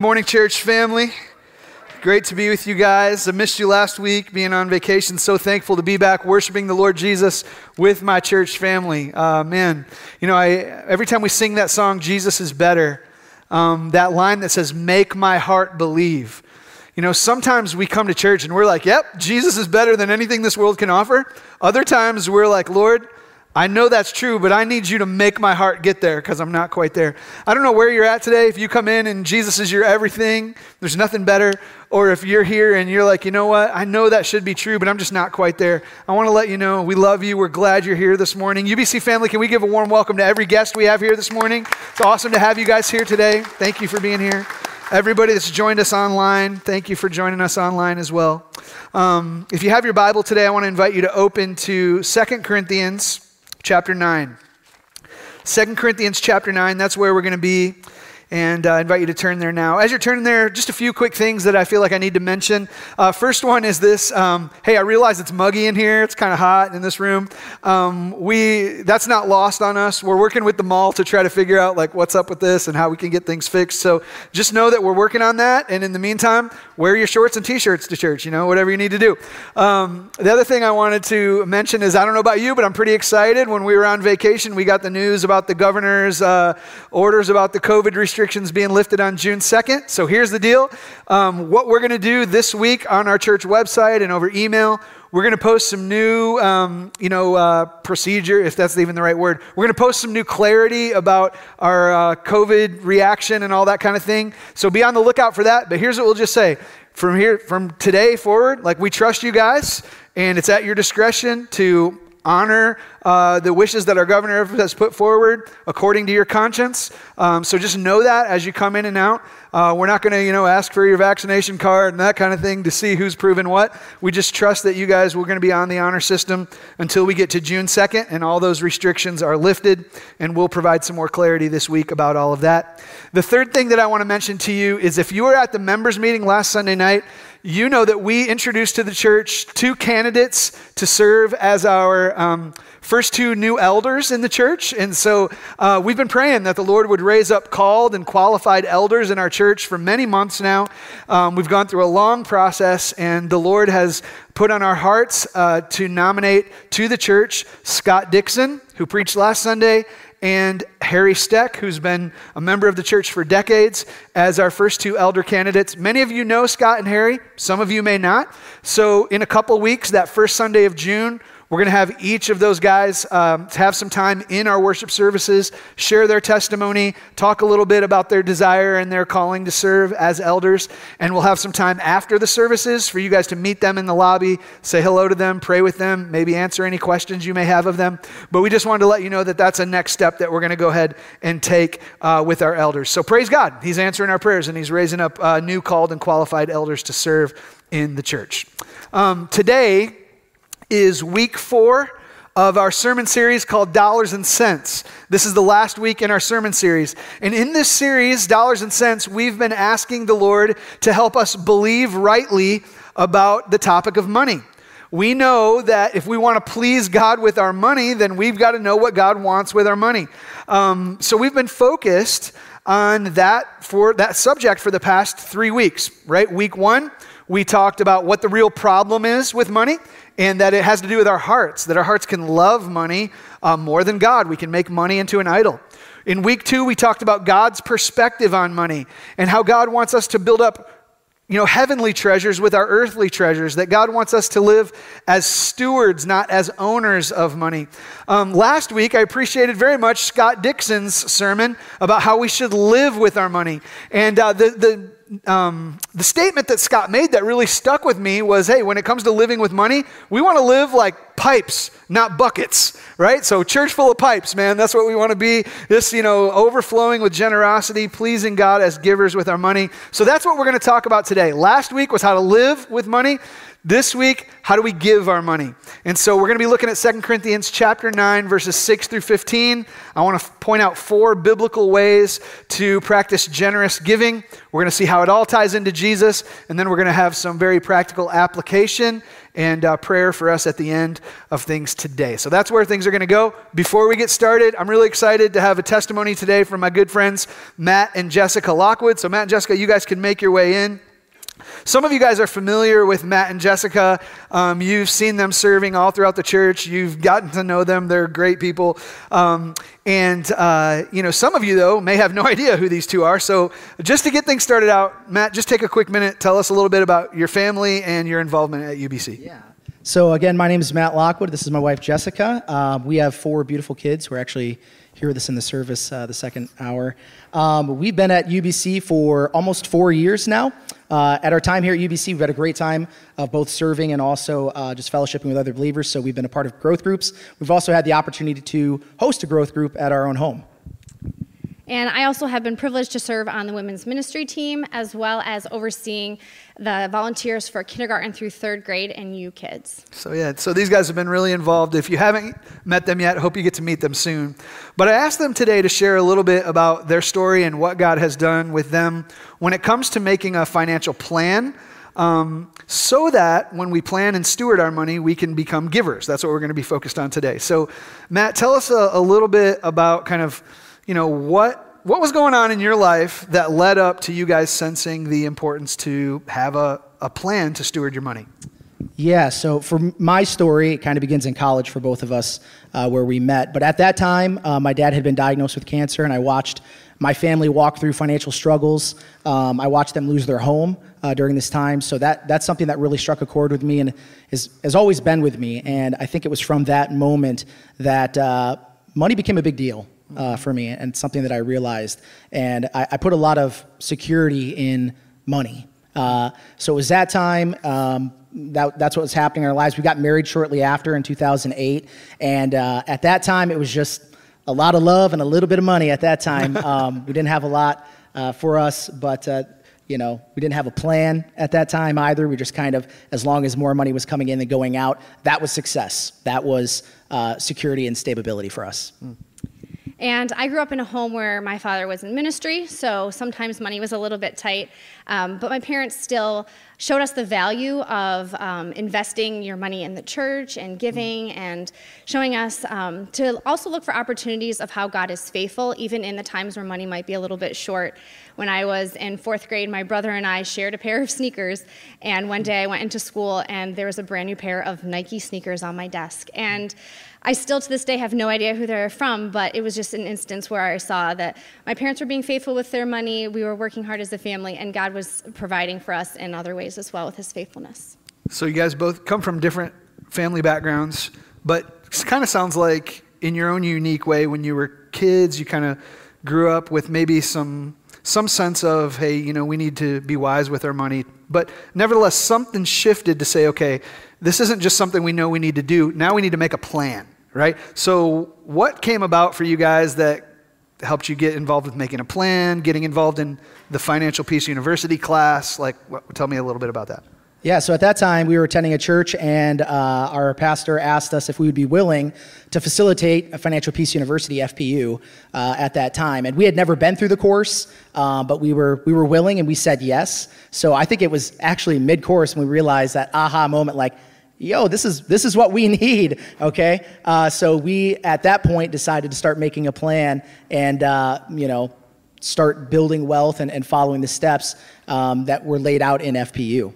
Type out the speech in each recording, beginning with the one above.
Morning, church family. Great to be with you guys. I missed you last week being on vacation. So thankful to be back worshiping the Lord Jesus with my church family. Uh, man, you know, I, every time we sing that song, Jesus is better, um, that line that says, Make my heart believe. You know, sometimes we come to church and we're like, Yep, Jesus is better than anything this world can offer. Other times we're like, Lord, I know that's true, but I need you to make my heart get there because I'm not quite there. I don't know where you're at today. If you come in and Jesus is your everything, there's nothing better. Or if you're here and you're like, you know what, I know that should be true, but I'm just not quite there. I want to let you know we love you. We're glad you're here this morning. UBC family, can we give a warm welcome to every guest we have here this morning? It's awesome to have you guys here today. Thank you for being here. Everybody that's joined us online, thank you for joining us online as well. Um, if you have your Bible today, I want to invite you to open to Second Corinthians chapter 9. 2 Corinthians chapter 9, that's where we're going to be and uh, I invite you to turn there now. As you're turning there, just a few quick things that I feel like I need to mention. Uh, first one is this: um, Hey, I realize it's muggy in here. It's kind of hot in this room. Um, we that's not lost on us. We're working with the mall to try to figure out like what's up with this and how we can get things fixed. So just know that we're working on that. And in the meantime, wear your shorts and t-shirts to church. You know, whatever you need to do. Um, the other thing I wanted to mention is I don't know about you, but I'm pretty excited. When we were on vacation, we got the news about the governor's uh, orders about the COVID restrictions restrictions being lifted on June 2nd. So here's the deal um, what we're going to do this week on our church website and over email. We're going to post some new, um, you know, uh, procedure, if that's even the right word. We're going to post some new clarity about our uh, COVID reaction and all that kind of thing. So be on the lookout for that. But here's what we'll just say: from here, from today forward, like we trust you guys, and it's at your discretion to honor uh, the wishes that our governor has put forward according to your conscience. Um, so just know that as you come in and out. Uh, we're not going to, you know, ask for your vaccination card and that kind of thing to see who's proven what. We just trust that you guys we're going to be on the honor system until we get to June 2nd and all those restrictions are lifted. And we'll provide some more clarity this week about all of that. The third thing that I want to mention to you is if you were at the members meeting last Sunday night, you know that we introduced to the church two candidates to serve as our um, first two new elders in the church. And so uh, we've been praying that the Lord would raise up called and qualified elders in our church for many months now. Um, we've gone through a long process, and the Lord has put on our hearts uh, to nominate to the church Scott Dixon, who preached last Sunday, and Harry Steck, who's been a member of the church for decades, as our first two elder candidates. Many of you know Scott and Harry, some of you may not. So, in a couple weeks, that first Sunday of June, we're going to have each of those guys um, have some time in our worship services, share their testimony, talk a little bit about their desire and their calling to serve as elders. And we'll have some time after the services for you guys to meet them in the lobby, say hello to them, pray with them, maybe answer any questions you may have of them. But we just wanted to let you know that that's a next step that we're going to go ahead and take uh, with our elders. So praise God. He's answering our prayers and He's raising up uh, new called and qualified elders to serve in the church. Um, today, is week four of our sermon series called Dollars and Cents. This is the last week in our sermon series. And in this series, Dollars and Cents, we've been asking the Lord to help us believe rightly about the topic of money. We know that if we want to please God with our money, then we've got to know what God wants with our money. Um, so we've been focused on that for that subject for the past three weeks, right? Week one, we talked about what the real problem is with money and that it has to do with our hearts, that our hearts can love money uh, more than God. We can make money into an idol. In week two, we talked about God's perspective on money and how God wants us to build up you know, heavenly treasures with our earthly treasures, that God wants us to live as stewards, not as owners of money. Um, last week, I appreciated very much Scott Dixon's sermon about how we should live with our money. And uh, the, the um, the statement that Scott made that really stuck with me was hey, when it comes to living with money, we want to live like pipes, not buckets, right? So, church full of pipes, man, that's what we want to be. This, you know, overflowing with generosity, pleasing God as givers with our money. So, that's what we're going to talk about today. Last week was how to live with money. This week, how do we give our money? And so we're going to be looking at 2 Corinthians chapter 9 verses 6 through 15. I want to point out four biblical ways to practice generous giving. We're going to see how it all ties into Jesus, and then we're going to have some very practical application and uh, prayer for us at the end of things today. So that's where things are going to go. Before we get started, I'm really excited to have a testimony today from my good friends Matt and Jessica Lockwood. So Matt and Jessica, you guys can make your way in. Some of you guys are familiar with Matt and Jessica. Um, you've seen them serving all throughout the church. You've gotten to know them. They're great people. Um, and, uh, you know, some of you, though, may have no idea who these two are. So, just to get things started out, Matt, just take a quick minute. Tell us a little bit about your family and your involvement at UBC. Yeah. So, again, my name is Matt Lockwood. This is my wife, Jessica. Uh, we have four beautiful kids We're actually here with us in the service uh, the second hour. Um, we've been at UBC for almost four years now. Uh, at our time here at UBC, we've had a great time of both serving and also uh, just fellowshipping with other believers. So we've been a part of growth groups. We've also had the opportunity to host a growth group at our own home. And I also have been privileged to serve on the women's ministry team as well as overseeing the volunteers for kindergarten through third grade and you kids. So, yeah, so these guys have been really involved. If you haven't met them yet, hope you get to meet them soon. But I asked them today to share a little bit about their story and what God has done with them when it comes to making a financial plan. Um, so that when we plan and steward our money, we can become givers. That's what we're going to be focused on today. So, Matt, tell us a, a little bit about kind of you know, what, what was going on in your life that led up to you guys sensing the importance to have a, a plan to steward your money? Yeah, so for my story, it kind of begins in college for both of us uh, where we met. But at that time, uh, my dad had been diagnosed with cancer, and I watched my family walk through financial struggles. Um, I watched them lose their home uh, during this time. So that, that's something that really struck a chord with me and is, has always been with me. And I think it was from that moment that uh, money became a big deal uh, for me and something that I realized. And I, I put a lot of security in money. Uh, so it was that time. Um, that, that's what was happening in our lives. We got married shortly after in 2008. And uh, at that time, it was just a lot of love and a little bit of money at that time. Um, we didn't have a lot uh, for us, but uh, you know, we didn't have a plan at that time either. We just kind of, as long as more money was coming in than going out, that was success. That was uh, security and stability for us. Mm. And I grew up in a home where my father was in ministry, so sometimes money was a little bit tight. Um, but my parents still showed us the value of um, investing your money in the church and giving and showing us um, to also look for opportunities of how God is faithful, even in the times where money might be a little bit short. When I was in fourth grade, my brother and I shared a pair of sneakers, and one day I went into school and there was a brand new pair of Nike sneakers on my desk. And I still to this day have no idea who they're from, but it was just an instance where I saw that my parents were being faithful with their money, we were working hard as a family, and God was providing for us in other ways as well with his faithfulness. So you guys both come from different family backgrounds, but it kind of sounds like in your own unique way when you were kids, you kind of grew up with maybe some some sense of hey, you know, we need to be wise with our money, but nevertheless something shifted to say, okay, this isn't just something we know we need to do. Now we need to make a plan, right? So, what came about for you guys that helped you get involved with making a plan, getting involved in the Financial Peace University class? Like, what, tell me a little bit about that. Yeah, so at that time, we were attending a church, and uh, our pastor asked us if we would be willing to facilitate a Financial Peace University, FPU, uh, at that time. And we had never been through the course, uh, but we were, we were willing, and we said yes. So I think it was actually mid course when we realized that aha moment like, yo, this is, this is what we need, okay? Uh, so we, at that point, decided to start making a plan and, uh, you know, start building wealth and, and following the steps um, that were laid out in FPU.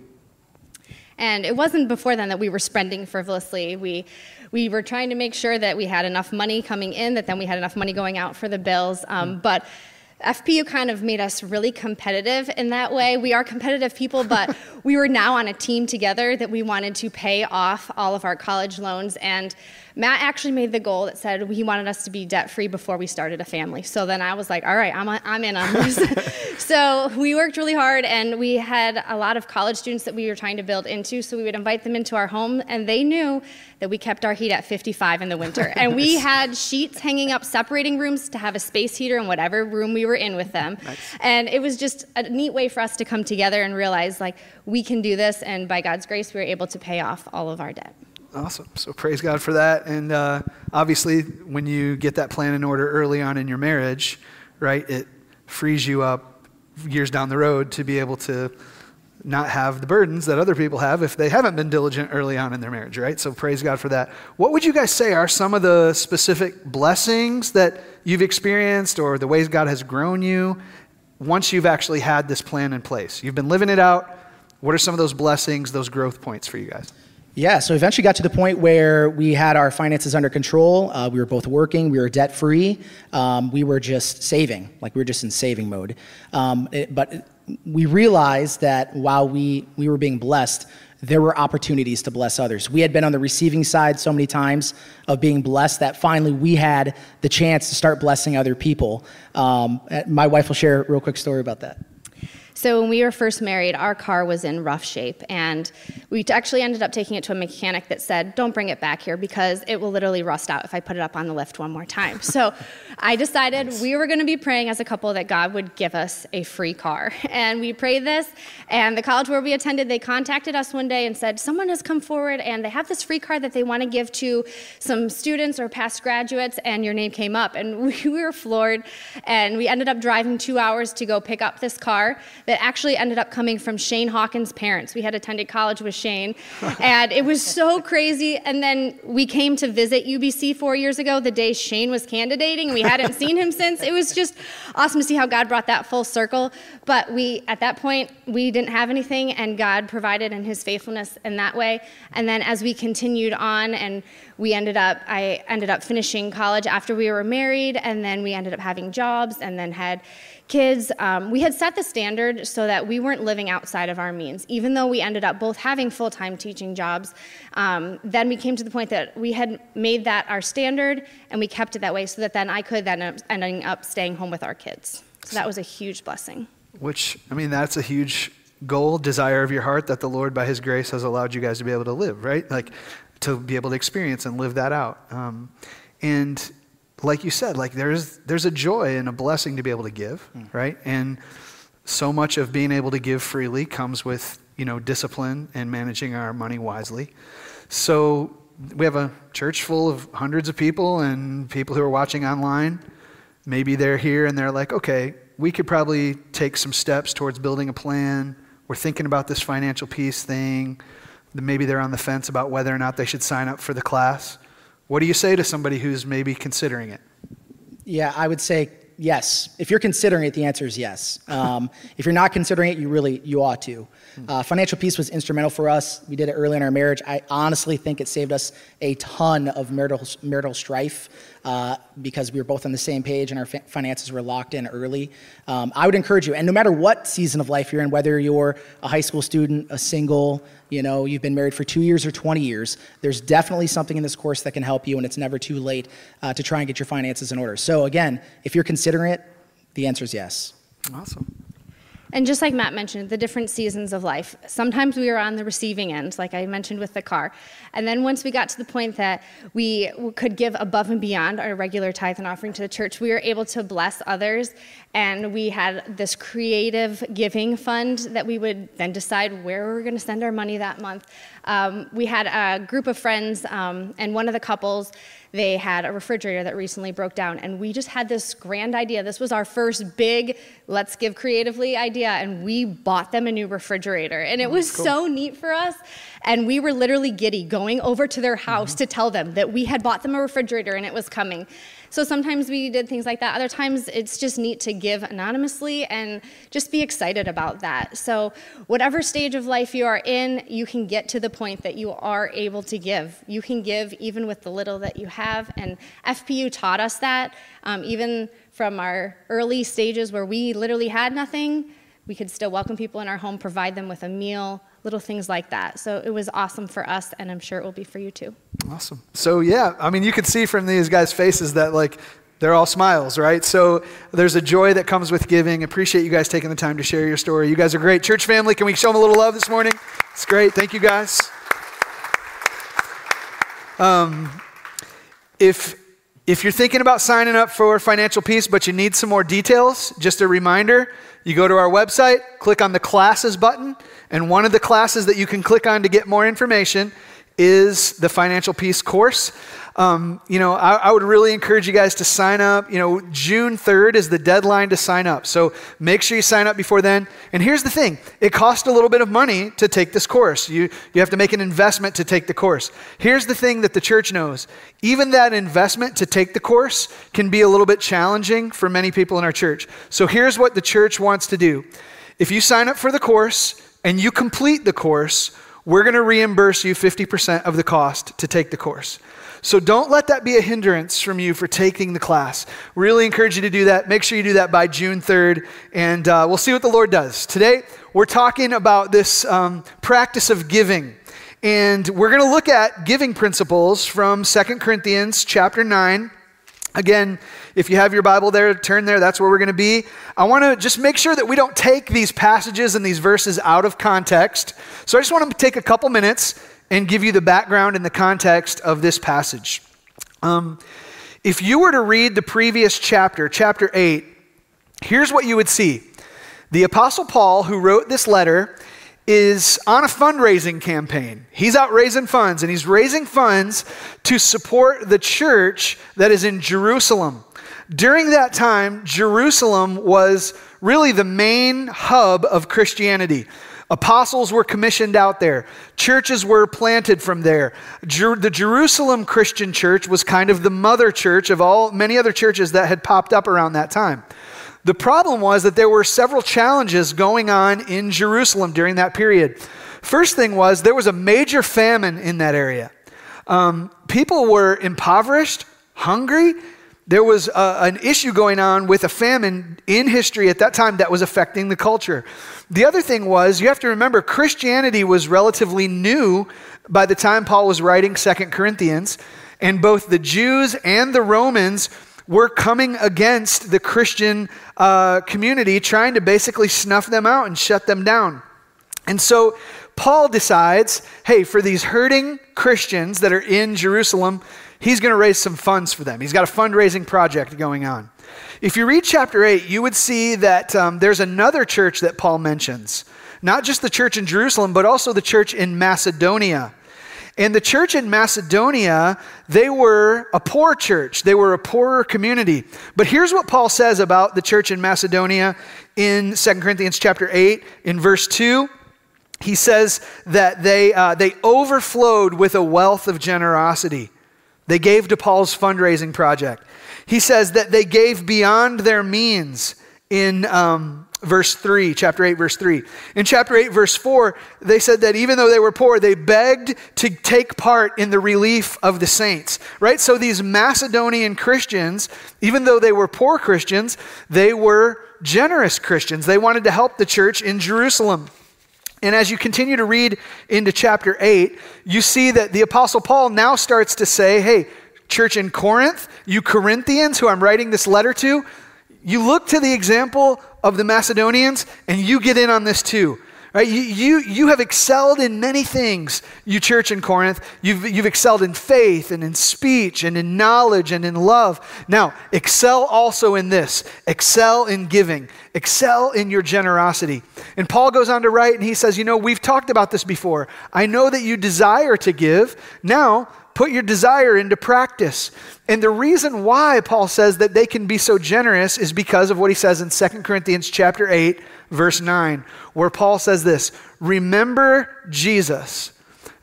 And it wasn't before then that we were spending frivolously. We, we were trying to make sure that we had enough money coming in, that then we had enough money going out for the bills. Um, mm. But FPU kind of made us really competitive in that way. We are competitive people, but we were now on a team together that we wanted to pay off all of our college loans. And Matt actually made the goal that said he wanted us to be debt free before we started a family. So then I was like, all right, I'm, I'm in on this. so we worked really hard, and we had a lot of college students that we were trying to build into. So we would invite them into our home, and they knew that we kept our heat at 55 in the winter. And we had sheets hanging up separating rooms to have a space heater in whatever room we were in with them. Nice. And it was just a neat way for us to come together and realize, like, we can do this, and by God's grace, we were able to pay off all of our debt. Awesome. So praise God for that. And uh, obviously, when you get that plan in order early on in your marriage, right, it frees you up years down the road to be able to not have the burdens that other people have if they haven't been diligent early on in their marriage, right? So praise God for that. What would you guys say are some of the specific blessings that you've experienced or the ways God has grown you once you've actually had this plan in place? You've been living it out. What are some of those blessings, those growth points for you guys? Yeah, so eventually got to the point where we had our finances under control. Uh, we were both working, we were debt free. Um, we were just saving, like we were just in saving mode. Um, it, but we realized that while we, we were being blessed, there were opportunities to bless others. We had been on the receiving side so many times of being blessed that finally we had the chance to start blessing other people. Um, my wife will share a real quick story about that. So when we were first married, our car was in rough shape, and we actually ended up taking it to a mechanic that said, "Don't bring it back here because it will literally rust out if I put it up on the lift one more time." So I decided we were going to be praying as a couple that God would give us a free car, and we prayed this. And the college where we attended, they contacted us one day and said, "Someone has come forward, and they have this free car that they want to give to some students or past graduates." And your name came up, and we, we were floored. And we ended up driving two hours to go pick up this car that actually ended up coming from Shane Hawkins' parents. We had attended college with Shane, and it was so crazy. And then we came to visit UBC four years ago, the day Shane was candidating, and we hadn't seen him since. It was just awesome to see how God brought that full circle. But we, at that point, we didn't have anything, and God provided in His faithfulness in that way. And then as we continued on, and we ended up, I ended up finishing college after we were married, and then we ended up having jobs, and then had kids, um, we had set the standard so that we weren't living outside of our means. Even though we ended up both having full time teaching jobs, um, then we came to the point that we had made that our standard and we kept it that way so that then I could then ending up staying home with our kids. So that was a huge blessing. Which, I mean, that's a huge goal, desire of your heart that the Lord, by His grace, has allowed you guys to be able to live, right? Like to be able to experience and live that out. Um, and like you said, like there's there's a joy and a blessing to be able to give, mm. right? And so much of being able to give freely comes with you know discipline and managing our money wisely. So we have a church full of hundreds of people and people who are watching online. Maybe they're here and they're like, okay, we could probably take some steps towards building a plan. We're thinking about this financial peace thing. Maybe they're on the fence about whether or not they should sign up for the class. What do you say to somebody who's maybe considering it? Yeah, I would say yes. If you're considering it, the answer is yes. Um, if you're not considering it, you really you ought to. Uh, financial peace was instrumental for us. We did it early in our marriage. I honestly think it saved us a ton of marital marital strife uh, because we were both on the same page and our finances were locked in early. Um, I would encourage you, and no matter what season of life you're in, whether you're a high school student, a single, you know, you've been married for two years or 20 years, there's definitely something in this course that can help you, and it's never too late uh, to try and get your finances in order. So, again, if you're considering it, the answer is yes. Awesome. And just like Matt mentioned, the different seasons of life. Sometimes we were on the receiving end, like I mentioned with the car. And then once we got to the point that we could give above and beyond our regular tithe and offering to the church, we were able to bless others. And we had this creative giving fund that we would then decide where we were going to send our money that month. Um, we had a group of friends, um, and one of the couples, they had a refrigerator that recently broke down, and we just had this grand idea. This was our first big let's give creatively idea, and we bought them a new refrigerator. And it was cool. so neat for us. And we were literally giddy going over to their house mm-hmm. to tell them that we had bought them a refrigerator and it was coming. So sometimes we did things like that. Other times it's just neat to give anonymously and just be excited about that. So, whatever stage of life you are in, you can get to the point that you are able to give. You can give even with the little that you have. And FPU taught us that, um, even from our early stages where we literally had nothing. We could still welcome people in our home, provide them with a meal, little things like that. So it was awesome for us, and I'm sure it will be for you too. Awesome. So, yeah, I mean, you can see from these guys' faces that, like, they're all smiles, right? So there's a joy that comes with giving. Appreciate you guys taking the time to share your story. You guys are great. Church family, can we show them a little love this morning? It's great. Thank you guys. Um, if If you're thinking about signing up for Financial Peace, but you need some more details, just a reminder you go to our website, click on the classes button, and one of the classes that you can click on to get more information is the Financial Peace course. Um, you know, I, I, would really encourage you guys to sign up. You know, June 3rd is the deadline to sign up. So make sure you sign up before then. And here's the thing it costs a little bit of money to take this course. You, you have to make an investment to take the course. Here's the thing that the church knows even that investment to take the course can be a little bit challenging for many people in our church. So here's what the church wants to do if you sign up for the course and you complete the course, we're going to reimburse you 50% of the cost to take the course. So don't let that be a hindrance from you for taking the class. Really encourage you to do that. Make sure you do that by June 3rd, and uh, we'll see what the Lord does. Today, we're talking about this um, practice of giving. And we're going to look at giving principles from Second Corinthians chapter 9. Again, if you have your Bible there, turn there. That's where we're going to be. I want to just make sure that we don't take these passages and these verses out of context. So I just want to take a couple minutes and give you the background and the context of this passage. Um, if you were to read the previous chapter, chapter 8, here's what you would see. The Apostle Paul, who wrote this letter, is on a fundraising campaign. He's out raising funds, and he's raising funds to support the church that is in Jerusalem. During that time, Jerusalem was really the main hub of Christianity. Apostles were commissioned out there. Churches were planted from there. Jer- the Jerusalem Christian church was kind of the mother church of all many other churches that had popped up around that time. The problem was that there were several challenges going on in Jerusalem during that period. First thing was there was a major famine in that area. Um, people were impoverished, hungry, there was a, an issue going on with a famine in history at that time that was affecting the culture. The other thing was, you have to remember, Christianity was relatively new by the time Paul was writing Second Corinthians, and both the Jews and the Romans were coming against the Christian uh, community, trying to basically snuff them out and shut them down. And so Paul decides hey, for these hurting Christians that are in Jerusalem, he's going to raise some funds for them. He's got a fundraising project going on. If you read chapter 8, you would see that um, there's another church that Paul mentions. Not just the church in Jerusalem, but also the church in Macedonia. And the church in Macedonia, they were a poor church. They were a poorer community. But here's what Paul says about the church in Macedonia in 2 Corinthians chapter 8 in verse 2 he says that they, uh, they overflowed with a wealth of generosity. They gave to Paul's fundraising project. He says that they gave beyond their means in um, verse 3, chapter 8, verse 3. In chapter 8, verse 4, they said that even though they were poor, they begged to take part in the relief of the saints, right? So these Macedonian Christians, even though they were poor Christians, they were generous Christians. They wanted to help the church in Jerusalem. And as you continue to read into chapter 8, you see that the Apostle Paul now starts to say, hey, church in Corinth, you Corinthians who I'm writing this letter to, you look to the example of the Macedonians and you get in on this too. Right? You, you, you have excelled in many things, you church in Corinth. You've, you've excelled in faith and in speech and in knowledge and in love. Now, excel also in this excel in giving, excel in your generosity. And Paul goes on to write and he says, You know, we've talked about this before. I know that you desire to give. Now, put your desire into practice. And the reason why Paul says that they can be so generous is because of what he says in 2 Corinthians chapter 8 verse 9, where Paul says this Remember Jesus,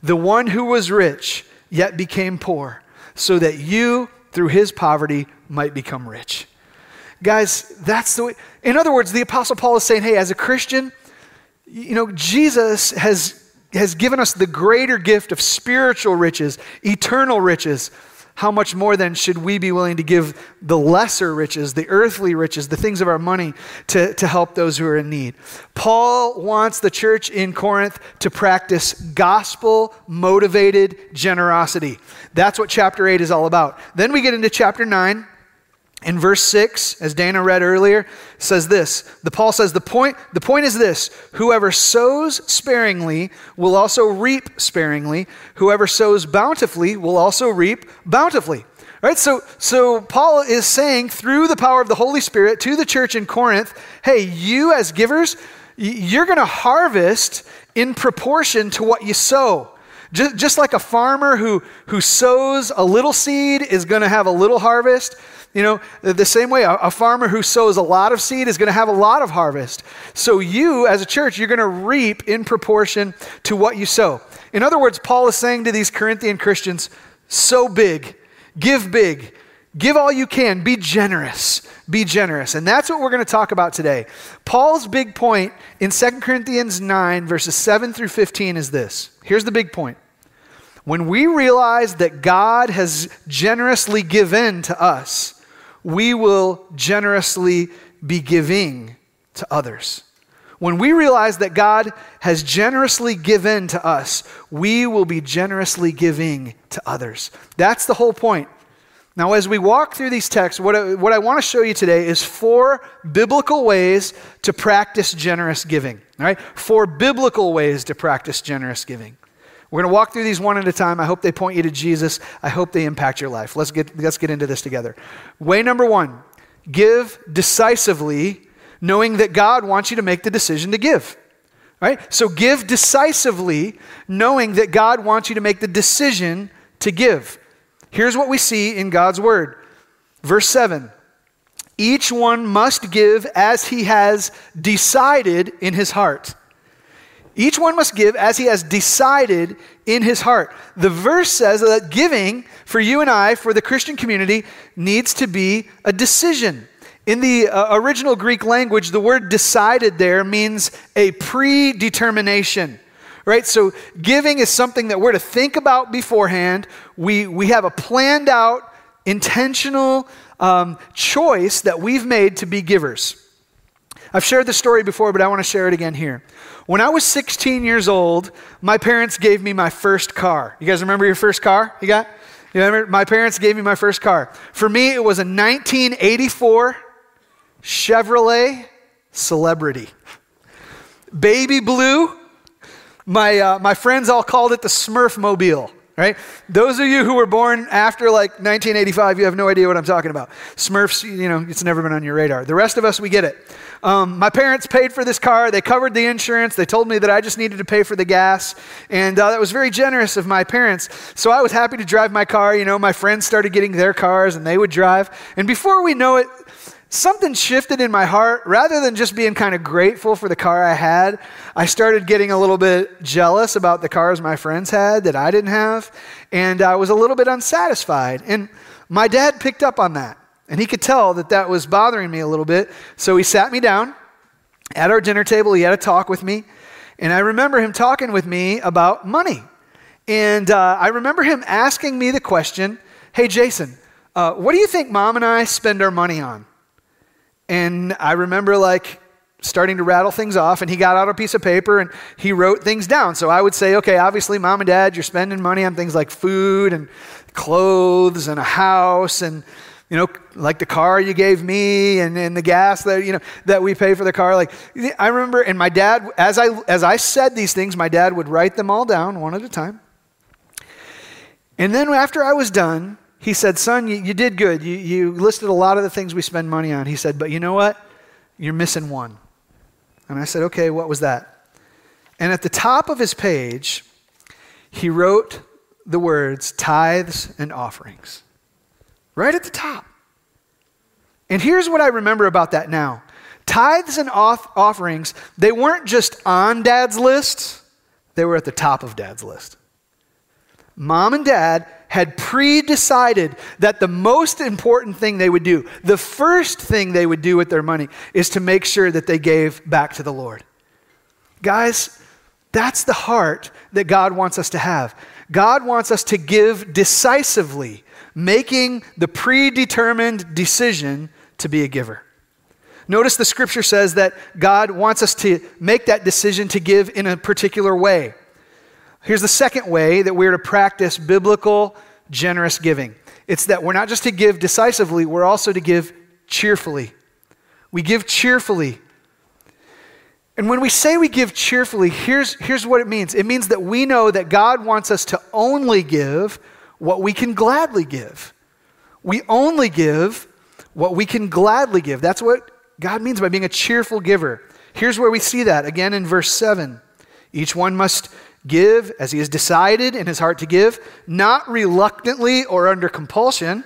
the one who was rich, yet became poor, so that you, through his poverty, might become rich. Guys, that's the way. In other words, the Apostle Paul is saying, hey, as a Christian, you know, Jesus has, has given us the greater gift of spiritual riches, eternal riches how much more then should we be willing to give the lesser riches, the earthly riches, the things of our money to, to help those who are in need? Paul wants the church in Corinth to practice gospel motivated generosity. That's what chapter 8 is all about. Then we get into chapter 9. In verse 6, as Dana read earlier, says this. The Paul says the point the point is this, whoever sows sparingly will also reap sparingly, whoever sows bountifully will also reap bountifully. Right? So, so Paul is saying through the power of the Holy Spirit to the church in Corinth, hey, you as givers, you're going to harvest in proportion to what you sow. Just, just like a farmer who, who sows a little seed is going to have a little harvest, you know, the same way a, farmer who sows a lot of seed is going to have a lot of harvest. So you, as a church, you're going to reap in proportion to what you sow. In other words, Paul is saying to these Corinthian Christians, sow big, give big, give all you can, be generous, be generous. And that's what we're going to talk about today. Paul's big point in 2 Corinthians 9, verses 7 through 15 is this. Here's the big point. When we realize that God has generously given to us, we will generously be giving to others. When we realize that God has generously given to us, we will be generously giving to others. That's the whole point. Now, as we walk through these texts, what I, what I want to show you today is four biblical ways to practice generous giving. All right? Four biblical ways to practice generous giving. We're going to walk through these one at a time. I hope they point you to Jesus. I hope they impact your life. Let's get, let's get into this together. Way number one give decisively knowing that God wants you to make the decision to give. Right? So give decisively, knowing that God wants you to make the decision to give. Here's what we see in God's word. Verse 7 Each one must give as he has decided in his heart. Each one must give as he has decided in his heart. The verse says that giving for you and I, for the Christian community, needs to be a decision. In the uh, original Greek language, the word decided there means a predetermination. Right? So giving is something that we're to think about beforehand. We, we have a planned out, intentional um, choice that we've made to be givers. I've shared this story before, but I want to share it again here. When I was 16 years old, my parents gave me my first car. You guys remember your first car you got? You remember? My parents gave me my first car. For me, it was a 1984 Chevrolet Celebrity. Baby blue. My, uh, my friends all called it the Smurf Mobile, right? Those of you who were born after like 1985, you have no idea what I'm talking about. Smurfs, you know, it's never been on your radar. The rest of us, we get it. Um, my parents paid for this car. They covered the insurance. They told me that I just needed to pay for the gas. And uh, that was very generous of my parents. So I was happy to drive my car. You know, my friends started getting their cars and they would drive. And before we know it, something shifted in my heart. Rather than just being kind of grateful for the car I had, I started getting a little bit jealous about the cars my friends had that I didn't have. And I was a little bit unsatisfied. And my dad picked up on that. And he could tell that that was bothering me a little bit. So he sat me down at our dinner table. He had a talk with me. And I remember him talking with me about money. And uh, I remember him asking me the question Hey, Jason, uh, what do you think mom and I spend our money on? And I remember like starting to rattle things off, and he got out a piece of paper and he wrote things down. So I would say, okay, obviously, mom and dad, you're spending money on things like food and clothes and a house and you know, like the car you gave me and, and the gas that, you know, that we pay for the car. Like, I remember, and my dad, as I, as I said these things, my dad would write them all down one at a time. And then after I was done, he said, Son, you, you did good. You, you listed a lot of the things we spend money on. He said, But you know what? You're missing one. And I said, Okay, what was that? And at the top of his page, he wrote the words tithes and offerings right at the top. And here's what I remember about that now tithes and off- offerings, they weren't just on dad's list, they were at the top of dad's list. Mom and dad had pre decided that the most important thing they would do, the first thing they would do with their money, is to make sure that they gave back to the Lord. Guys, that's the heart that God wants us to have. God wants us to give decisively making the predetermined decision to be a giver. Notice the scripture says that God wants us to make that decision to give in a particular way. Here's the second way that we're to practice biblical generous giving it's that we're not just to give decisively, we're also to give cheerfully. We give cheerfully. And when we say we give cheerfully, here's, here's what it means it means that we know that God wants us to only give what we can gladly give. We only give what we can gladly give. That's what God means by being a cheerful giver. Here's where we see that again in verse 7. Each one must give as he has decided in his heart to give, not reluctantly or under compulsion,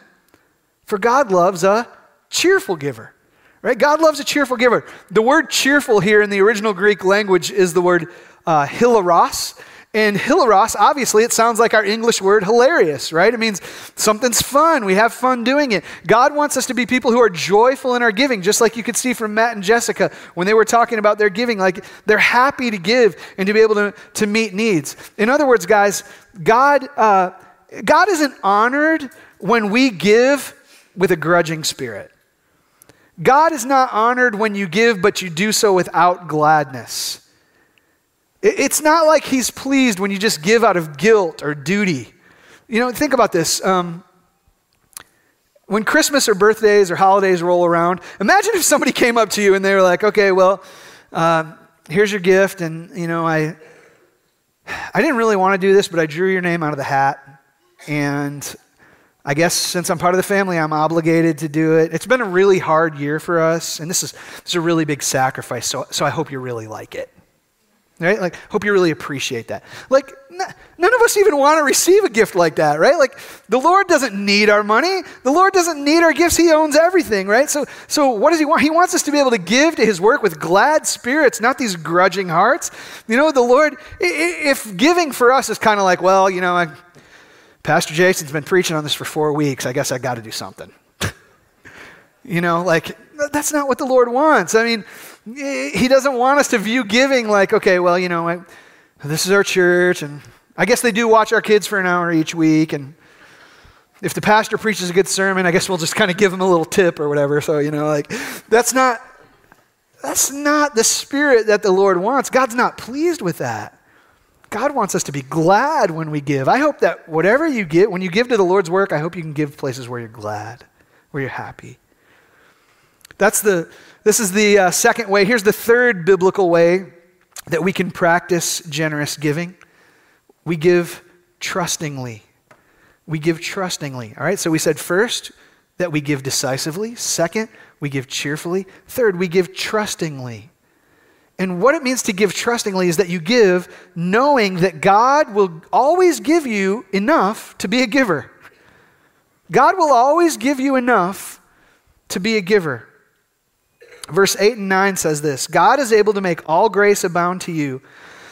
for God loves a cheerful giver. Right? God loves a cheerful giver. The word cheerful here in the original Greek language is the word uh, hilaros. And hilaros, obviously, it sounds like our English word hilarious, right? It means something's fun. We have fun doing it. God wants us to be people who are joyful in our giving, just like you could see from Matt and Jessica when they were talking about their giving. Like they're happy to give and to be able to, to meet needs. In other words, guys, God, uh, God isn't honored when we give with a grudging spirit. God is not honored when you give, but you do so without gladness. It's not like he's pleased when you just give out of guilt or duty. You know, think about this. Um, when Christmas or birthdays or holidays roll around, imagine if somebody came up to you and they were like, okay, well, uh, here's your gift, and, you know, I, I didn't really want to do this, but I drew your name out of the hat, and I guess since I'm part of the family, I'm obligated to do it. It's been a really hard year for us, and this is, this is a really big sacrifice, so, so I hope you really like it. Right? Like, hope you really appreciate that. Like, n- none of us even want to receive a gift like that, right? Like, the Lord doesn't need our money. The Lord doesn't need our gifts. He owns everything, right? So, so what does He want? He wants us to be able to give to His work with glad spirits, not these grudging hearts. You know, the Lord, if giving for us is kind of like, well, you know, I, Pastor Jason's been preaching on this for four weeks. I guess I got to do something. you know, like, that's not what the Lord wants. I mean, he doesn't want us to view giving like, okay, well, you know, I, this is our church, and I guess they do watch our kids for an hour each week, and if the pastor preaches a good sermon, I guess we'll just kind of give them a little tip or whatever. So, you know, like, that's not. That's not the spirit that the Lord wants. God's not pleased with that. God wants us to be glad when we give. I hope that whatever you get, when you give to the Lord's work, I hope you can give places where you're glad, where you're happy. That's the, this is the uh, second way. Here's the third biblical way that we can practice generous giving. We give trustingly. We give trustingly. All right, so we said first that we give decisively. Second, we give cheerfully. Third, we give trustingly. And what it means to give trustingly is that you give knowing that God will always give you enough to be a giver. God will always give you enough to be a giver. Verse 8 and 9 says this God is able to make all grace abound to you,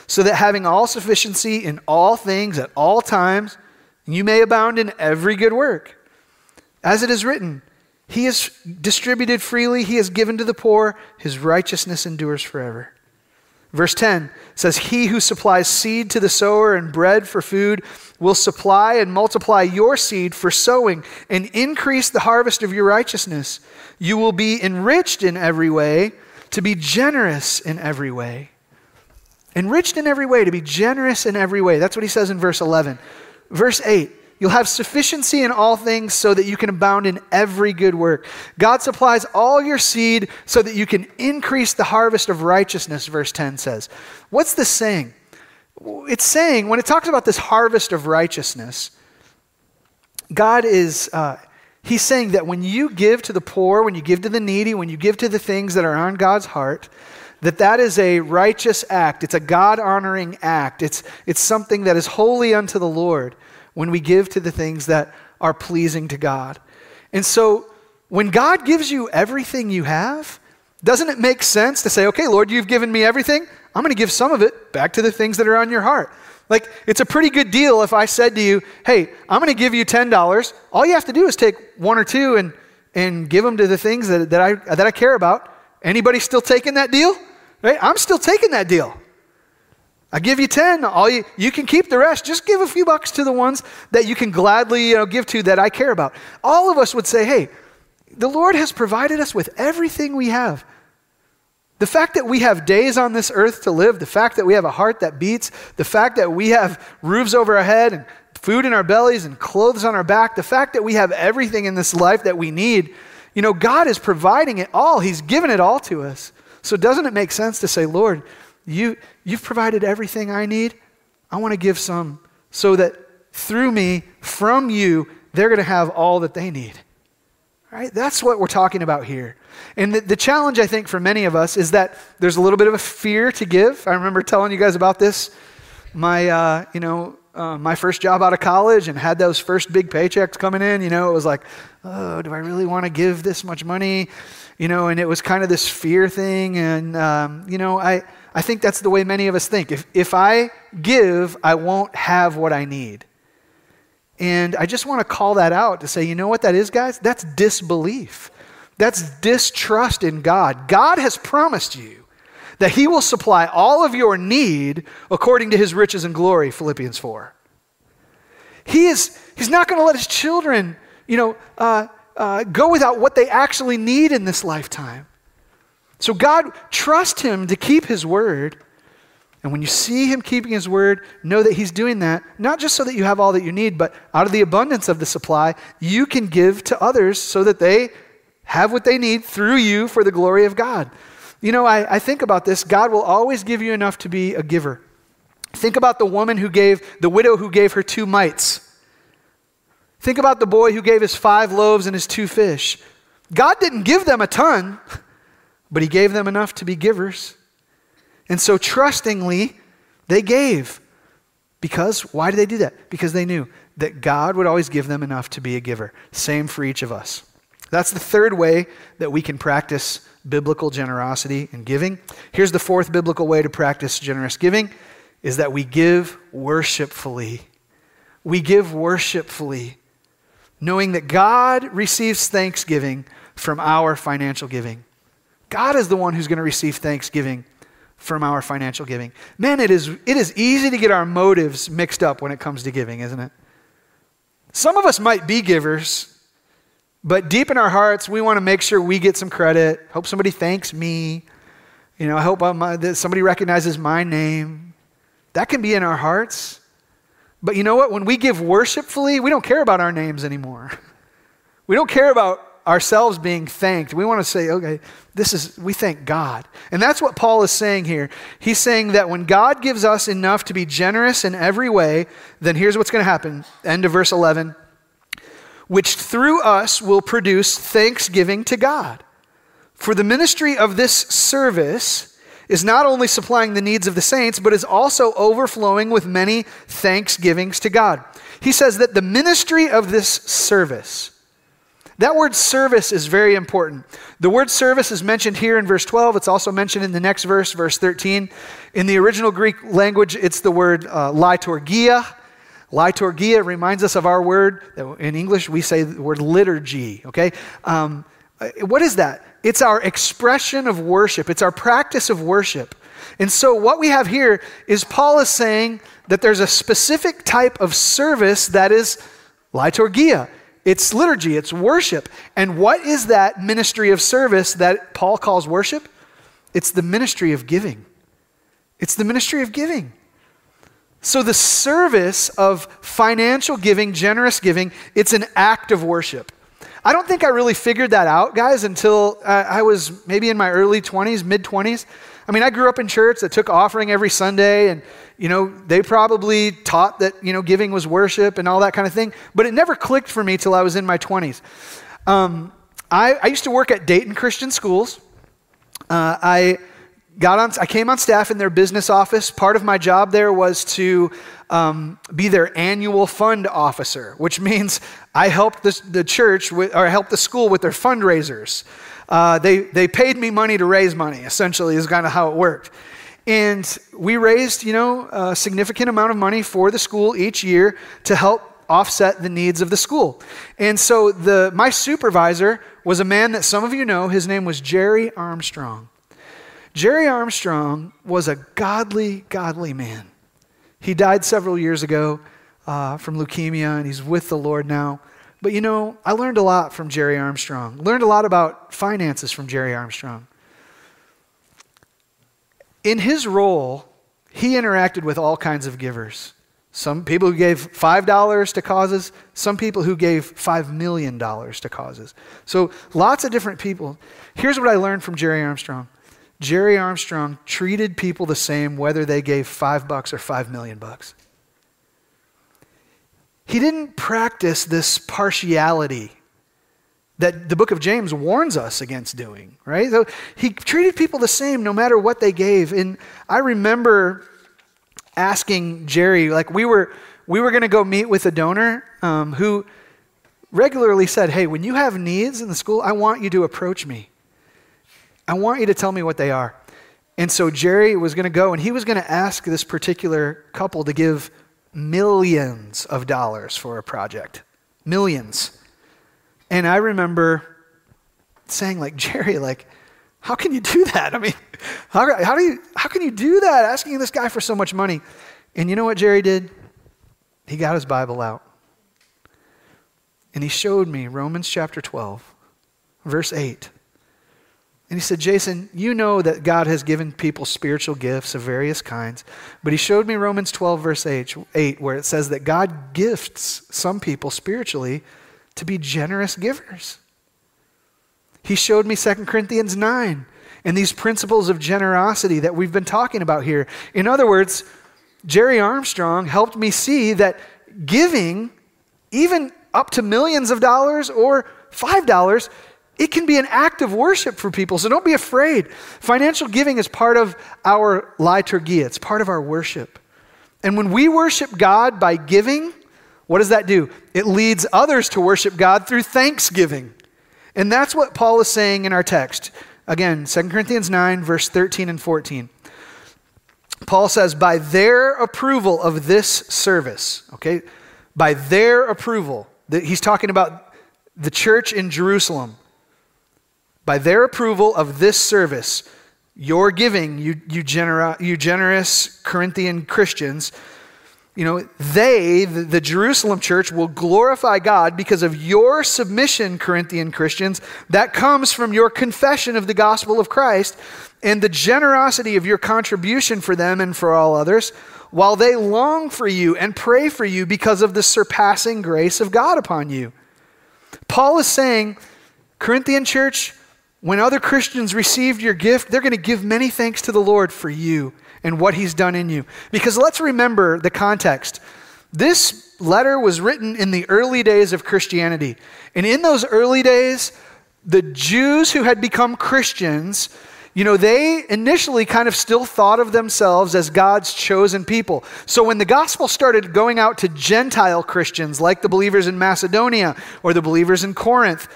so that having all sufficiency in all things at all times, you may abound in every good work. As it is written, He has distributed freely, He has given to the poor, His righteousness endures forever. Verse 10 says, He who supplies seed to the sower and bread for food will supply and multiply your seed for sowing and increase the harvest of your righteousness. You will be enriched in every way to be generous in every way. Enriched in every way, to be generous in every way. That's what he says in verse 11. Verse 8 You'll have sufficiency in all things so that you can abound in every good work. God supplies all your seed so that you can increase the harvest of righteousness, verse 10 says. What's this saying? It's saying, when it talks about this harvest of righteousness, God is. Uh, he's saying that when you give to the poor, when you give to the needy, when you give to the things that are on God's heart, that that is a righteous act. It's a God honoring act. It's, it's something that is holy unto the Lord when we give to the things that are pleasing to God. And so when God gives you everything you have, doesn't it make sense to say, okay, Lord, you've given me everything. I'm going to give some of it back to the things that are on your heart. Like, it's a pretty good deal if I said to you, hey, I'm going to give you $10. All you have to do is take one or two and, and give them to the things that, that, I, that I care about. Anybody still taking that deal? Right? I'm still taking that deal. I give you 10. All you, you can keep the rest. Just give a few bucks to the ones that you can gladly you know, give to that I care about. All of us would say, hey, the Lord has provided us with everything we have. The fact that we have days on this earth to live, the fact that we have a heart that beats, the fact that we have roofs over our head and food in our bellies and clothes on our back, the fact that we have everything in this life that we need, you know, God is providing it all. He's given it all to us. So doesn't it make sense to say, Lord, you, you've provided everything I need. I want to give some so that through me, from you, they're going to have all that they need. Right? That's what we're talking about here. And the, the, challenge, I think, for many of us is that there's a little bit of a fear to give. I remember telling you guys about this. My, uh, you know, uh, my first job out of college and had those first big paychecks coming in, you know, it was like, oh, do I really want to give this much money? You know, and it was kind of this fear thing. And, um, you know, I, I think that's the way many of us think. If, if I give, I won't have what I need. And I just want to call that out to say, you know what that is, guys? That's disbelief. That's distrust in God. God has promised you that He will supply all of your need according to His riches and glory, Philippians 4. He is, he's not going to let His children, you know, uh, uh, go without what they actually need in this lifetime. So, God, trust Him to keep His word and when you see him keeping his word, know that he's doing that, not just so that you have all that you need, but out of the abundance of the supply, you can give to others so that they have what they need through you for the glory of God. You know, I, I think about this God will always give you enough to be a giver. Think about the woman who gave, the widow who gave her two mites. Think about the boy who gave his five loaves and his two fish. God didn't give them a ton, but he gave them enough to be givers. And so, trustingly, they gave. Because, why did they do that? Because they knew that God would always give them enough to be a giver. Same for each of us. That's the third way that we can practice biblical generosity and giving. Here's the fourth biblical way to practice generous giving is that we give worshipfully. We give worshipfully, knowing that God receives thanksgiving from our financial giving. God is the one who's going to receive thanksgiving from our financial giving. Man, it is, it is easy to get our motives mixed up when it comes to giving, isn't it? Some of us might be givers, but deep in our hearts, we want to make sure we get some credit. Hope somebody thanks me. You know, I hope I'm, uh, that somebody recognizes my name. That can be in our hearts. But you know what? When we give worshipfully, we don't care about our names anymore. We don't care about ourselves being thanked. We want to say, okay, this is, we thank God. And that's what Paul is saying here. He's saying that when God gives us enough to be generous in every way, then here's what's going to happen. End of verse 11. Which through us will produce thanksgiving to God. For the ministry of this service is not only supplying the needs of the saints, but is also overflowing with many thanksgivings to God. He says that the ministry of this service, that word service is very important. The word service is mentioned here in verse 12. It's also mentioned in the next verse, verse 13. In the original Greek language, it's the word uh, liturgia. Liturgia reminds us of our word. In English, we say the word liturgy, okay? Um, uh, what is that? It's our expression of worship, it's our practice of worship. And so, what we have here is Paul is saying that there's a specific type of service that is liturgia. It's liturgy, it's worship. And what is that ministry of service that Paul calls worship? It's the ministry of giving. It's the ministry of giving. So, the service of financial giving, generous giving, it's an act of worship. I don't think I really figured that out, guys, until uh, I was maybe in my early 20s, mid 20s. I mean, I grew up in church that took offering every Sunday, and, you know, they probably taught that, you know, giving was worship and all that kind of thing, but it never clicked for me till I was in my 20s. Um, I, I, used to work at Dayton Christian Schools. Uh, I got on, I came on staff in their business office. Part of my job there was to um, be their annual fund officer, which means I helped the, church with, or I helped the school with their fundraisers. Uh, they, they paid me money to raise money, essentially, is kind of how it worked. And we raised, you know, a significant amount of money for the school each year to help offset the needs of the school. And so the, my supervisor was a man that some of you know. His name was Jerry Armstrong. Jerry Armstrong was a godly, godly man. He died several years ago uh, from leukemia, and he's with the Lord now. But you know, I learned a lot from Jerry Armstrong. Learned a lot about finances from Jerry Armstrong. In his role, he interacted with all kinds of givers. Some people who gave $5 to causes, some people who gave $5 million to causes. So lots of different people. Here's what I learned from Jerry Armstrong Jerry Armstrong treated people the same whether they gave 5 bucks or 5 million bucks. He didn't practice this partiality. That the book of James warns us against doing, right? So he treated people the same no matter what they gave. And I remember asking Jerry, like we were we were going to go meet with a donor um, who regularly said, "Hey, when you have needs in the school, I want you to approach me. I want you to tell me what they are." And so Jerry was going to go, and he was going to ask this particular couple to give millions of dollars for a project, millions. And I remember saying, like, Jerry, like, how can you do that? I mean, how, how, do you, how can you do that, asking this guy for so much money? And you know what Jerry did? He got his Bible out. And he showed me Romans chapter 12, verse 8. And he said, Jason, you know that God has given people spiritual gifts of various kinds. But he showed me Romans 12, verse 8, 8 where it says that God gifts some people spiritually to be generous givers. He showed me 2 Corinthians 9 and these principles of generosity that we've been talking about here. In other words, Jerry Armstrong helped me see that giving, even up to millions of dollars or $5, it can be an act of worship for people. So don't be afraid. Financial giving is part of our liturgy, it's part of our worship. And when we worship God by giving, what does that do? It leads others to worship God through thanksgiving. And that's what Paul is saying in our text. Again, 2 Corinthians 9, verse 13 and 14. Paul says, by their approval of this service, okay, by their approval, that he's talking about the church in Jerusalem. By their approval of this service, your giving, you, you, genera, you generous Corinthian Christians, you know, they, the, Jerusalem church, will glorify God because of your submission, Corinthian Christians, that comes from your confession of the gospel of Christ and the generosity of your contribution for them and for all others, while they long for you and pray for you because of the surpassing grace of God upon you. Paul is saying, Corinthian church, when other Christians received your gift, they're going to give many thanks to the Lord for you and what he's done in you. Because let's remember the context. This letter was written in the early days of Christianity. And in those early days, the Jews who had become Christians, you know, they initially kind of still thought of themselves as God's chosen people. So when the gospel started going out to Gentile Christians, like the believers in Macedonia or the believers in Corinth,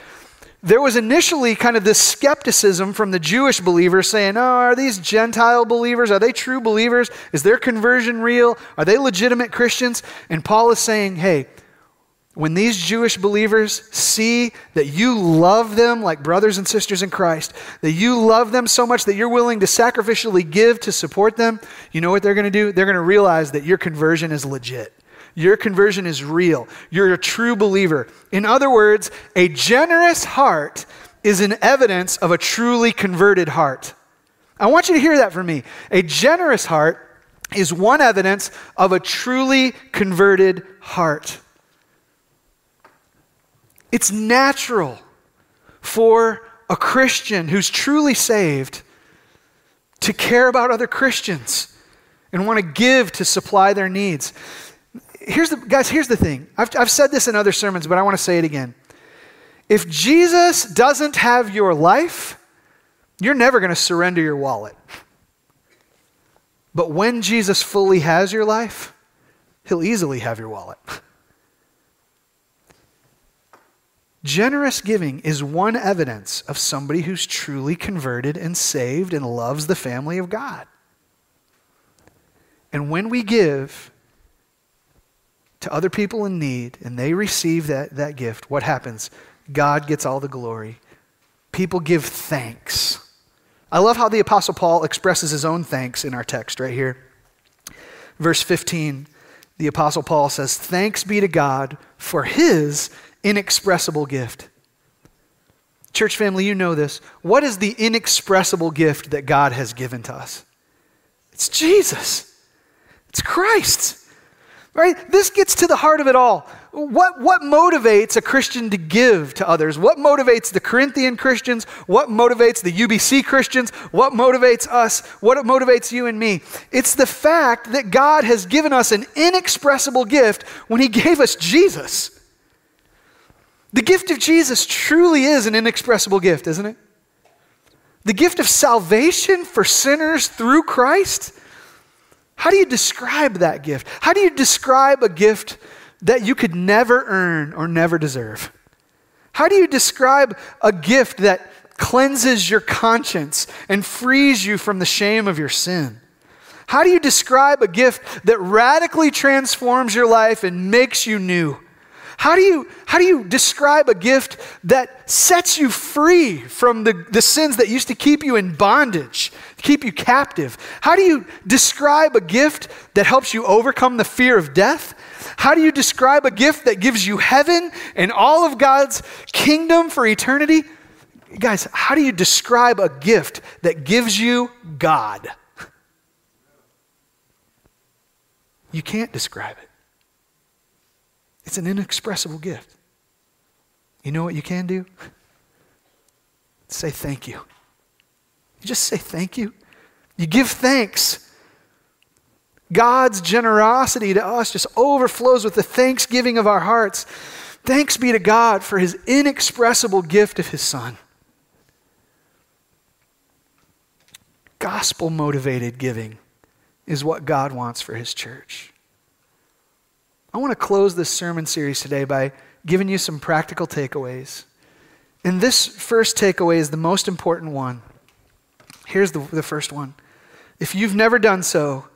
there was initially kind of this skepticism from the Jewish believers saying, Oh, are these Gentile believers? Are they true believers? Is their conversion real? Are they legitimate Christians? And Paul is saying, Hey, when these Jewish believers see that you love them like brothers and sisters in Christ, that you love them so much that you're willing to sacrificially give to support them, you know what they're going to do? They're going to realize that your conversion is legit. Your conversion is real. You're a true believer. In other words, a generous heart is an evidence of a truly converted heart. I want you to hear that from me. A generous heart is one evidence of a truly converted heart. It's natural for a Christian who's truly saved to care about other Christians and want to give to supply their needs here's the guys, here's the thing. I've, I've said this in other sermons, but I want to say it again. If Jesus doesn't have your life, you're never going to surrender your wallet. But when Jesus fully has your life, he'll easily have your wallet. Generous giving is one evidence of somebody who's truly converted and saved and loves the family of God. And when we give, to other people in need and they receive that, that gift, what happens? God gets all the glory. People give thanks. I love how the Apostle Paul expresses his own thanks in our text right here. Verse 15, the Apostle Paul says, Thanks be to God for his inexpressible gift. Church family, you know this. What is the inexpressible gift that God has given to us? It's Jesus, it's Christ. Right? This gets to the heart of it all. What, what motivates a Christian to give to others? What motivates the Corinthian Christians? What motivates the UBC Christians? What motivates us? What motivates you and me? It's the fact that God has given us an inexpressible gift when He gave us Jesus. The gift of Jesus truly is an inexpressible gift, isn't it? The gift of salvation for sinners through Christ. How do you describe that gift? How do you describe a gift that you could never earn or never deserve? How do you describe a gift that cleanses your conscience and frees you from the shame of your sin? How do you describe a gift that radically transforms your life and makes you new? How do you, how do you describe a gift that sets you free from the, the sins that used to keep you in bondage, keep you captive? How do you describe a gift that helps you overcome the fear of death? How do you describe a gift that gives you heaven and all of God's kingdom for eternity? Guys, how do you describe a gift that gives you God? You can't describe it. It's an inexpressible gift. You know what you can do? Say thank you. You just say thank you. You give thanks. God's generosity to us just overflows with the thanksgiving of our hearts. Thanks be to God for his inexpressible gift of his Son. Gospel motivated giving is what God wants for his church. I want to close this sermon series today by giving you some practical takeaways. And this first takeaway is the most important one. Here's the, the first one. If you've never done so,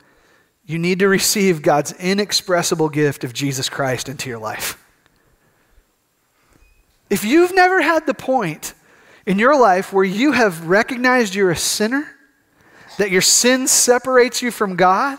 you need to receive God's inexpressible gift of Jesus Christ into your life. If you've never had the point in your life where you have recognized you're a sinner, that your sin separates you from God,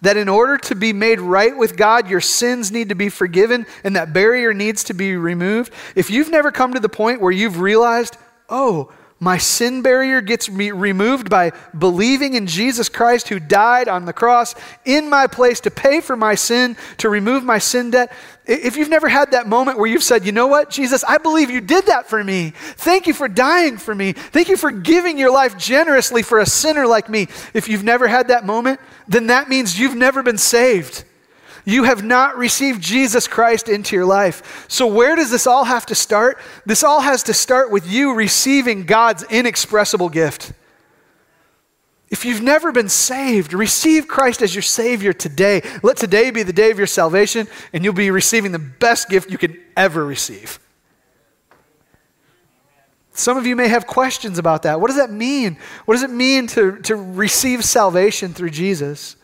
that in order to be made right with God, your sins need to be forgiven and that barrier needs to be removed. If you've never come to the point where you've realized, oh, my sin barrier gets removed by believing in Jesus Christ who died on the cross in my place to pay for my sin, to remove my sin debt. If you've never had that moment where you've said, you know what, Jesus, I believe you did that for me. Thank you for dying for me. Thank you for giving your life generously for a sinner like me. If you've never had that moment, then that means you've never been saved. You have not received Jesus Christ into your life. So, where does this all have to start? This all has to start with you receiving God's inexpressible gift. If you've never been saved, receive Christ as your Savior today. Let today be the day of your salvation, and you'll be receiving the best gift you can ever receive. Some of you may have questions about that. What does that mean? What does it mean to, to receive salvation through Jesus?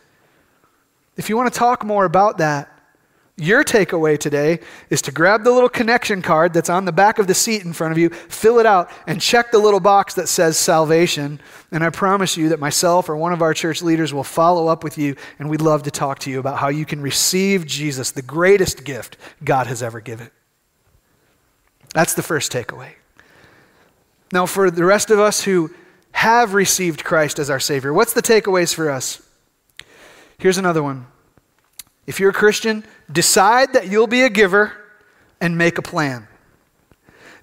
If you want to talk more about that, your takeaway today is to grab the little connection card that's on the back of the seat in front of you, fill it out, and check the little box that says salvation. And I promise you that myself or one of our church leaders will follow up with you, and we'd love to talk to you about how you can receive Jesus, the greatest gift God has ever given. That's the first takeaway. Now, for the rest of us who have received Christ as our Savior, what's the takeaways for us? Here's another one. If you're a Christian, decide that you'll be a giver and make a plan.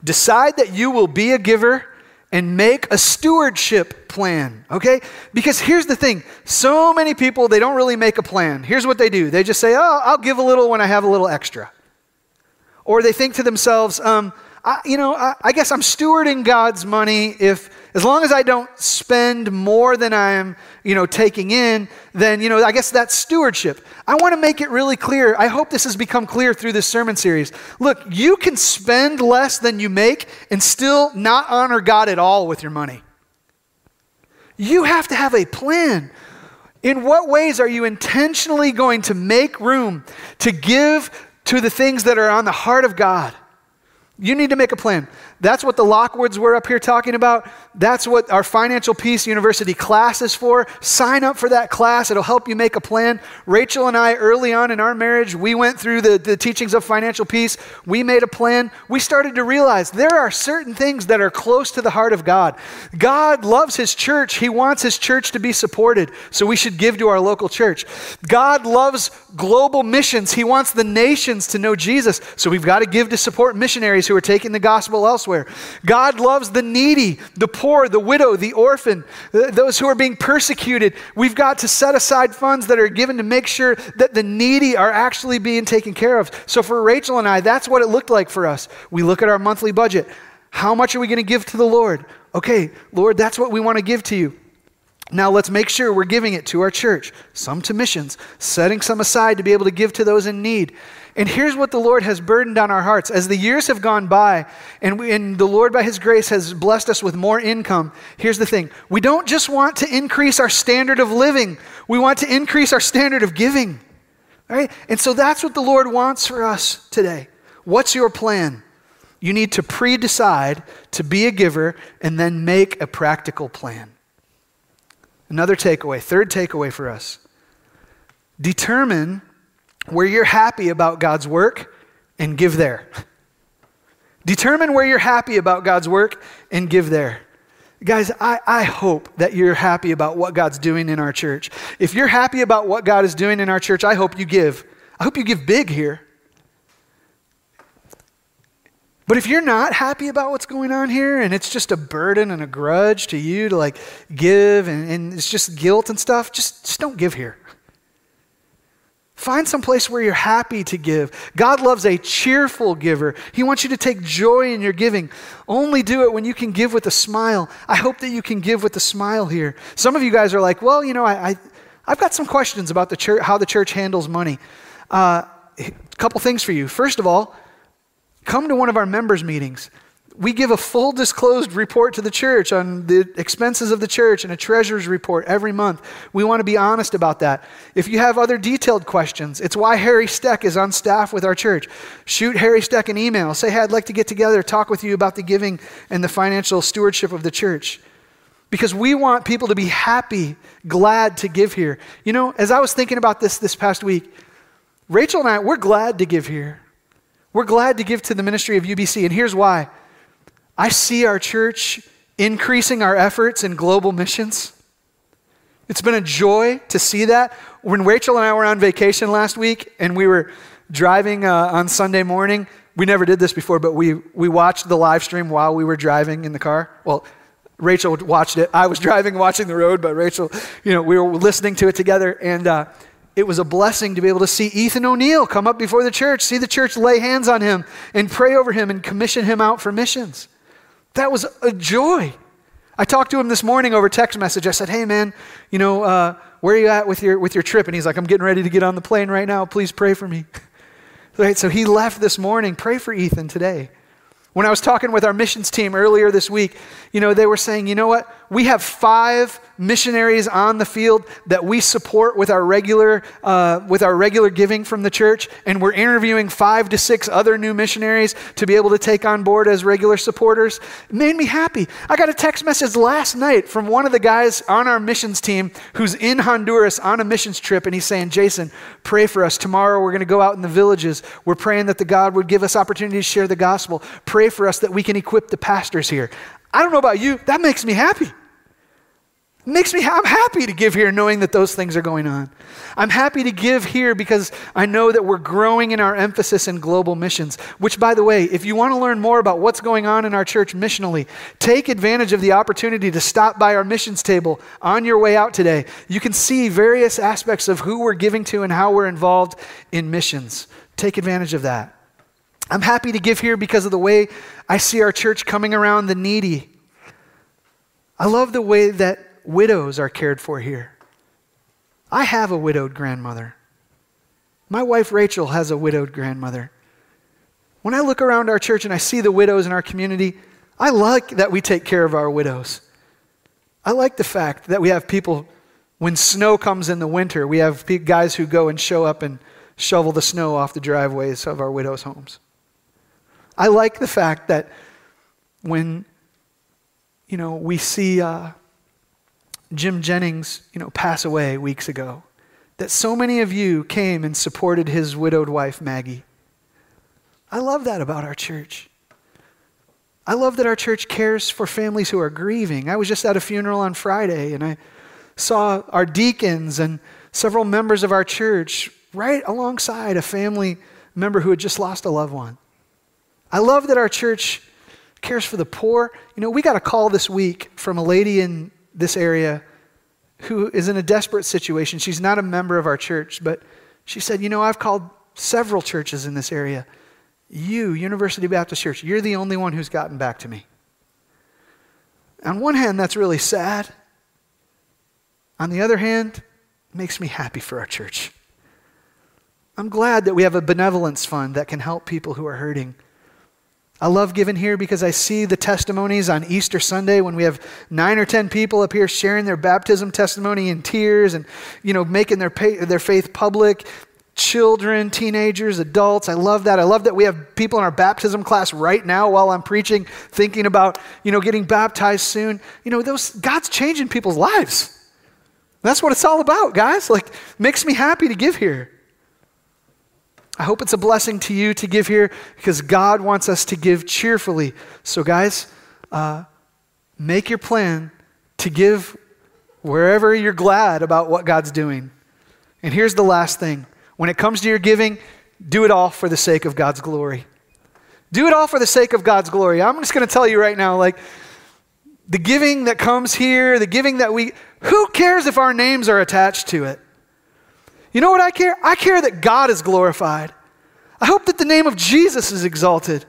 Decide that you will be a giver and make a stewardship plan, okay? Because here's the thing so many people, they don't really make a plan. Here's what they do they just say, oh, I'll give a little when I have a little extra. Or they think to themselves, um, I, you know, I, I guess I'm stewarding God's money if as long as I don't spend more than I'm, you know, taking in, then, you know, I guess that's stewardship. I want to make it really clear. I hope this has become clear through this sermon series. Look, you can spend less than you make and still not honor God at all with your money. You have to have a plan. In what ways are you intentionally going to make room to give to the things that are on the heart of God? You need to make a plan. That's what the Lockwoods were up here talking about. That's what our Financial Peace University class is for. Sign up for that class, it'll help you make a plan. Rachel and I, early on in our marriage, we went through the, the teachings of financial peace. We made a plan. We started to realize there are certain things that are close to the heart of God. God loves His church, He wants His church to be supported, so we should give to our local church. God loves global missions, He wants the nations to know Jesus, so we've got to give to support missionaries who are taking the gospel elsewhere. God loves the needy, the poor, the widow, the orphan, uh, those who are being persecuted. We've got to set aside funds that are given to make sure that the needy are actually being taken care of. So for Rachel and I, that's what it looked like for us. We look at our monthly budget. How much are we going to give to the Lord? Okay, Lord, that's what we want to give to you. Now let's make sure we're giving it to our church, some to missions, setting some aside to be able to give to those in need. And here's what the Lord has burdened on our hearts. As the years have gone by, and, we, and the Lord, by His grace, has blessed us with more income, here's the thing we don't just want to increase our standard of living, we want to increase our standard of giving. Right? And so that's what the Lord wants for us today. What's your plan? You need to pre decide to be a giver and then make a practical plan. Another takeaway, third takeaway for us determine where you're happy about God's work and give there. Determine where you're happy about God's work and give there. Guys, I, I hope that you're happy about what God's doing in our church. If you're happy about what God is doing in our church, I hope you give. I hope you give big here. But if you're not happy about what's going on here and it's just a burden and a grudge to you to like give and, and it's just guilt and stuff, just, just don't give here. Find some place where you're happy to give. God loves a cheerful giver. He wants you to take joy in your giving. Only do it when you can give with a smile. I hope that you can give with a smile here. Some of you guys are like, well, you know, I, I, have got some questions about the church, how the church handles money. Uh, a couple things for you. First of all, Come to one of our members' meetings. We give a full disclosed report to the church on the expenses of the church and a treasurer's report every month. We want to be honest about that. If you have other detailed questions, it's why Harry Steck is on staff with our church. Shoot Harry Steck an email. Say, hey, I'd like to get together, talk with you about the giving and the financial stewardship of the church. Because we want people to be happy, glad to give here. You know, as I was thinking about this this past week, Rachel and I, we're glad to give here. We're glad to give to the ministry of UBC, and here's why. I see our church increasing our efforts in global missions. It's been a joy to see that. When Rachel and I were on vacation last week and we were driving uh, on Sunday morning, we never did this before, but we, we watched the live stream while we were driving in the car. Well, Rachel watched it. I was driving, watching the road, but Rachel, you know, we were listening to it together. And uh, it was a blessing to be able to see Ethan O'Neill come up before the church, see the church lay hands on him and pray over him and commission him out for missions. That was a joy. I talked to him this morning over text message. I said, "Hey, man, you know, uh, where are you at with your with your trip?" And he's like, "I'm getting ready to get on the plane right now. Please pray for me." right. So he left this morning. Pray for Ethan today. When I was talking with our missions team earlier this week, you know, they were saying, you know what? We have five missionaries on the field that we support with our regular uh, with our regular giving from the church, and we're interviewing five to six other new missionaries to be able to take on board as regular supporters. It made me happy. I got a text message last night from one of the guys on our missions team who's in Honduras on a missions trip, and he's saying, "Jason, pray for us. Tomorrow we're going to go out in the villages. We're praying that the God would give us opportunity to share the gospel. Pray for us that we can equip the pastors here." I don't know about you, that makes me happy. It makes me I'm happy to give here knowing that those things are going on. I'm happy to give here because I know that we're growing in our emphasis in global missions. Which by the way, if you want to learn more about what's going on in our church missionally, take advantage of the opportunity to stop by our missions table on your way out today. You can see various aspects of who we're giving to and how we're involved in missions. Take advantage of that. I'm happy to give here because of the way I see our church coming around the needy. I love the way that widows are cared for here. I have a widowed grandmother. My wife Rachel has a widowed grandmother. When I look around our church and I see the widows in our community, I like that we take care of our widows. I like the fact that we have people, when snow comes in the winter, we have guys who go and show up and shovel the snow off the driveways of our widows' homes. I like the fact that when, you know, we see uh, Jim Jennings, you know, pass away weeks ago, that so many of you came and supported his widowed wife, Maggie. I love that about our church. I love that our church cares for families who are grieving. I was just at a funeral on Friday and I saw our deacons and several members of our church right alongside a family member who had just lost a loved one. I love that our church cares for the poor. You know, we got a call this week from a lady in this area who is in a desperate situation. She's not a member of our church, but she said, You know, I've called several churches in this area. You, University Baptist Church, you're the only one who's gotten back to me. On one hand, that's really sad. On the other hand, makes me happy for our church. I'm glad that we have a benevolence fund that can help people who are hurting. I love giving here because I see the testimonies on Easter Sunday when we have nine or ten people up here sharing their baptism testimony in tears and, you know, making their, their faith public. Children, teenagers, adults. I love that. I love that we have people in our baptism class right now while I'm preaching thinking about, you know, getting baptized soon. You know, those God's changing people's lives. That's what it's all about, guys. Like, makes me happy to give here. I hope it's a blessing to you to give here because God wants us to give cheerfully. So, guys, uh, make your plan to give wherever you're glad about what God's doing. And here's the last thing when it comes to your giving, do it all for the sake of God's glory. Do it all for the sake of God's glory. I'm just going to tell you right now, like, the giving that comes here, the giving that we, who cares if our names are attached to it? You know what I care? I care that God is glorified. I hope that the name of Jesus is exalted.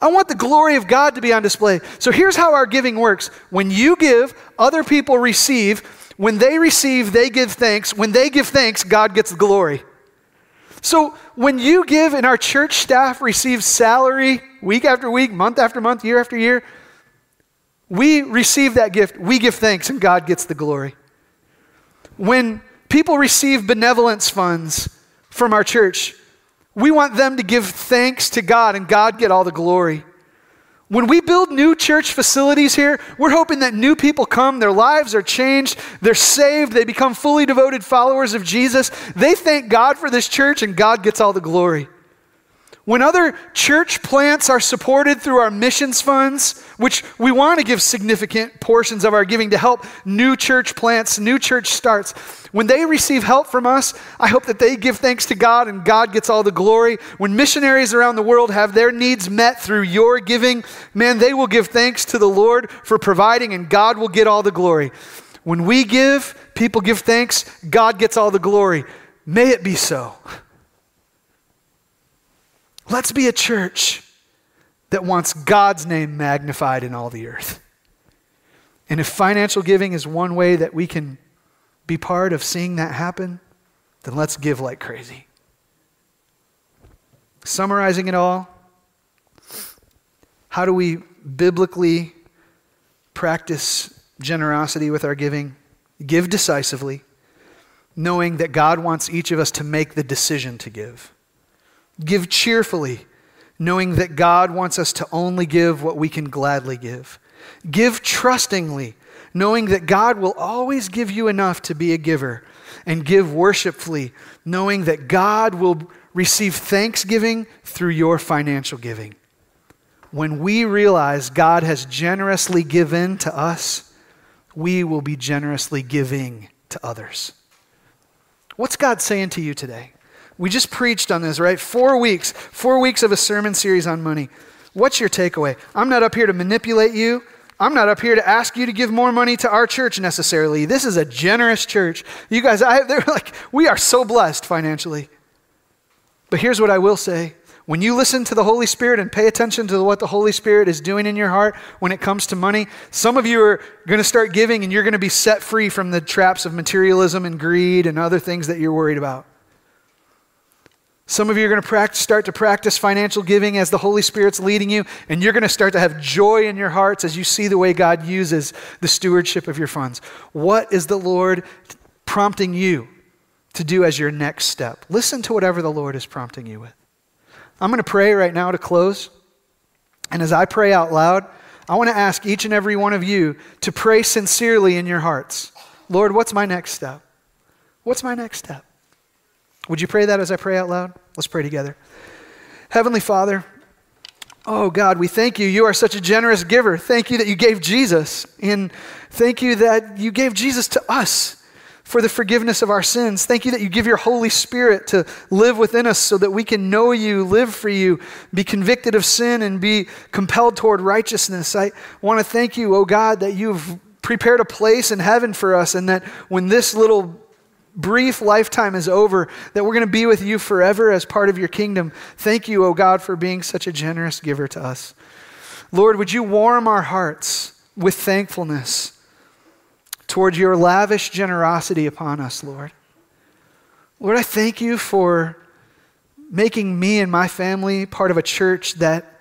I want the glory of God to be on display. So here's how our giving works when you give, other people receive. When they receive, they give thanks. When they give thanks, God gets the glory. So when you give and our church staff receives salary week after week, month after month, year after year, we receive that gift. We give thanks and God gets the glory. When people receive benevolence funds from our church. We want them to give thanks to God and God get all the glory. When we build new church facilities here, we're hoping that new people come, their lives are changed, they're saved, they become fully devoted followers of Jesus. They thank God for this church and God gets all the glory. When other church plants are supported through our missions funds, which we want to give significant portions of our giving to help new church plants, new church starts, when they receive help from us, I hope that they give thanks to God and God gets all the glory. When missionaries around the world have their needs met through your giving, man, they will give thanks to the Lord for providing and God will get all the glory. When we give, people give thanks, God gets all the glory. May it be so. Let's be a church that wants God's name magnified in all the earth. And if financial giving is one way that we can be part of seeing that happen, then let's give like crazy. Summarizing it all, how do we biblically practice generosity with our giving? Give decisively, knowing that God wants each of us to make the decision to give. Give cheerfully, knowing that God wants us to only give what we can gladly give. Give trustingly, knowing that God will always give you enough to be a giver. And give worshipfully, knowing that God will receive thanksgiving through your financial giving. When we realize God has generously given to us, we will be generously giving to others. What's God saying to you today? We just preached on this, right? Four weeks, four weeks of a sermon series on money. What's your takeaway? I'm not up here to manipulate you. I'm not up here to ask you to give more money to our church necessarily. This is a generous church. You guys, I, they're like, we are so blessed financially. But here's what I will say. When you listen to the Holy Spirit and pay attention to what the Holy Spirit is doing in your heart when it comes to money, some of you are going to start giving and you're going to be set free from the traps of materialism and greed and other things that you're worried about. Some of you are going to practice, start to practice financial giving as the Holy Spirit's leading you, and you're going to start to have joy in your hearts as you see the way God uses the stewardship of your funds. What is the Lord prompting you to do as your next step? Listen to whatever the Lord is prompting you with. I'm going to pray right now to close. And as I pray out loud, I want to ask each and every one of you to pray sincerely in your hearts Lord, what's my next step? What's my next step? Would you pray that as I pray out loud? Let's pray together. Heavenly Father, oh God, we thank you. You are such a generous giver. Thank you that you gave Jesus, and thank you that you gave Jesus to us. for the forgiveness of our sins. Thank you that you give your Holy Spirit to live within us so that we can know you, live for you, be convicted of sin, and be compelled toward righteousness. I want to thank you, oh God, that you've prepared a place in heaven for us and that when this little brief lifetime is over, that we're going to be with you forever as part of your kingdom. Thank you, oh God, for being such a generous giver to us. Lord, would you warm our hearts with thankfulness toward your lavish generosity upon us, Lord? Lord, I thank you for making me and my family part of a church that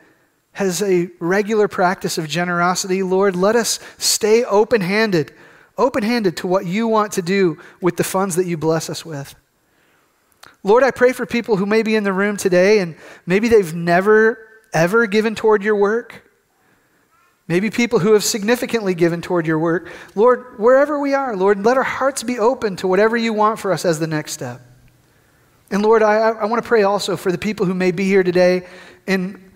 has a regular practice of generosity. Lord, let us stay open handed open handed to what you want to do with the funds that you bless us with. Lord, I pray for people who may be in the room today and maybe they've never, ever given toward your work. Maybe people who have significantly given toward your work. Lord, wherever we are, Lord, let our hearts be open to whatever you want for us as the next step. And Lord, I, I want to pray also for the people who may be here today and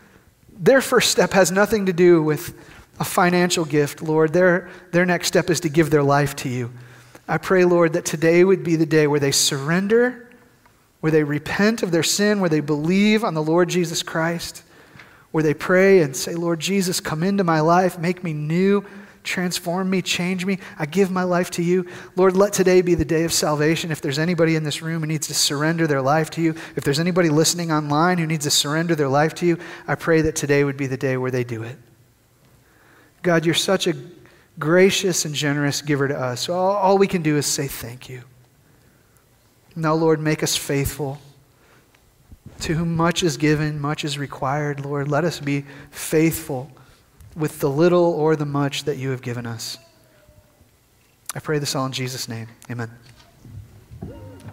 their first step has nothing to do with a financial gift, Lord. Their, their next step is to give their life to you. I pray, Lord, that today would be the day where they surrender, where they repent of their sin, where they believe on the Lord Jesus Christ, where they pray and say, Lord Jesus, come into my life, make me new, transform me, change me. I give my life to you. Lord, let today be the day of salvation. If there's anybody in this room who needs to surrender their life to you, if there's anybody listening online who needs to surrender their life to you, I pray that today would be the day where they do it. God, you're such a gracious and generous giver to us. All, all we can do is say thank you. Now, Lord, make us faithful. To whom much is given, much is required, Lord. Let us be faithful with the little or the much that you have given us. I pray this all in Jesus' name. Amen.